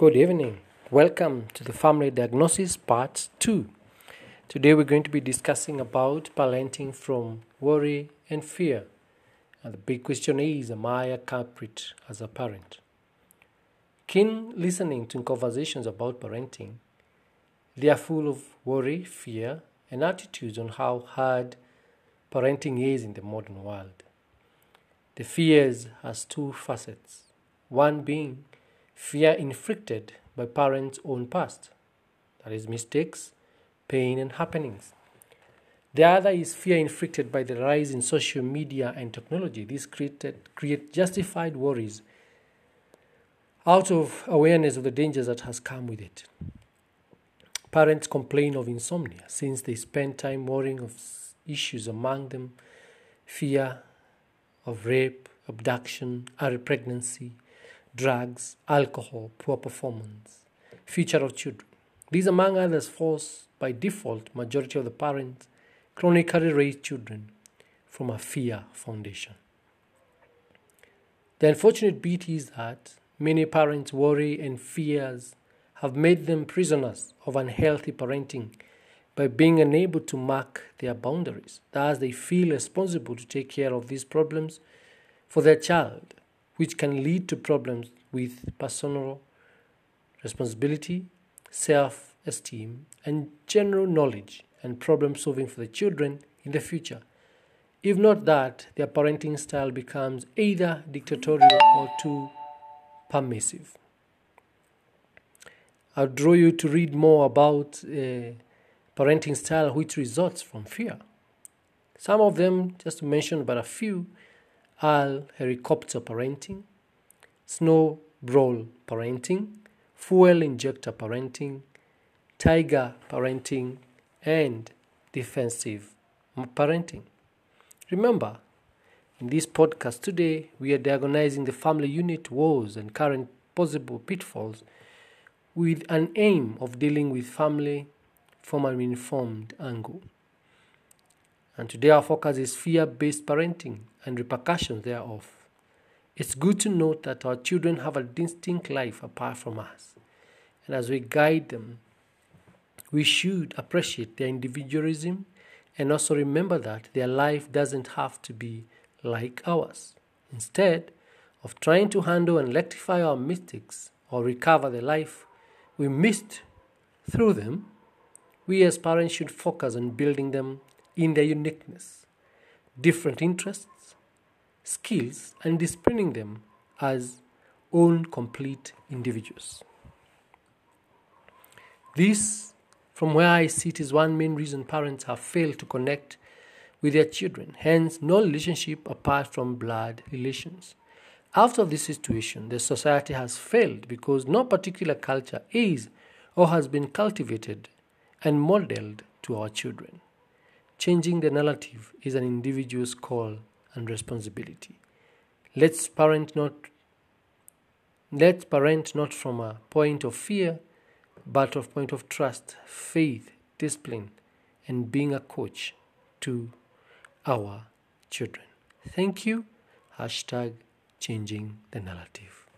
Good evening. Welcome to the Family Diagnosis Part 2. Today we're going to be discussing about parenting from worry and fear. And the big question is Am I a culprit as a parent? Keen listening to conversations about parenting, they are full of worry, fear, and attitudes on how hard parenting is in the modern world. The fears has two facets. One being fear inflicted by parents' own past, that is, mistakes, pain, and happenings. The other is fear inflicted by the rise in social media and technology. This created, create justified worries out of awareness of the dangers that has come with it. Parents complain of insomnia since they spend time worrying of issues among them fear of rape, abduction, early pregnancy, drugs, alcohol, poor performance, future of children. These, among others, force by default majority of the parents chronically raise children from a fear foundation. The unfortunate bit is that many parents' worry and fears have made them prisoners of unhealthy parenting by being unable to mark their boundaries. Thus, they feel responsible to take care of these problems for their child which can lead to problems with personal responsibility, self esteem, and general knowledge and problem solving for the children in the future. If not that, their parenting style becomes either dictatorial or too permissive. I'll draw you to read more about uh, parenting style which results from fear. Some of them, just to mention but a few, are helicopter parenting, snowball parenting, fuel injector parenting, tiger parenting, and defensive parenting. Remember, in this podcast today, we are diagnosing the family unit woes and current possible pitfalls with an aim of dealing with family from an informed angle. And today our focus is fear based parenting and repercussions thereof. It's good to note that our children have a distinct life apart from us. And as we guide them, we should appreciate their individualism and also remember that their life doesn't have to be like ours. Instead of trying to handle and rectify our mistakes or recover the life we missed through them, we as parents should focus on building them in their uniqueness, different interests, skills, and disciplining them as own complete individuals. This, from where I sit, is one main reason parents have failed to connect with their children, hence, no relationship apart from blood relations. After this situation, the society has failed because no particular culture is or has been cultivated and modeled to our children. Changing the narrative is an individual's call and responsibility. Let's parent not let's parent not from a point of fear, but of point of trust, faith, discipline, and being a coach to our children. Thank you. Hashtag changing the narrative.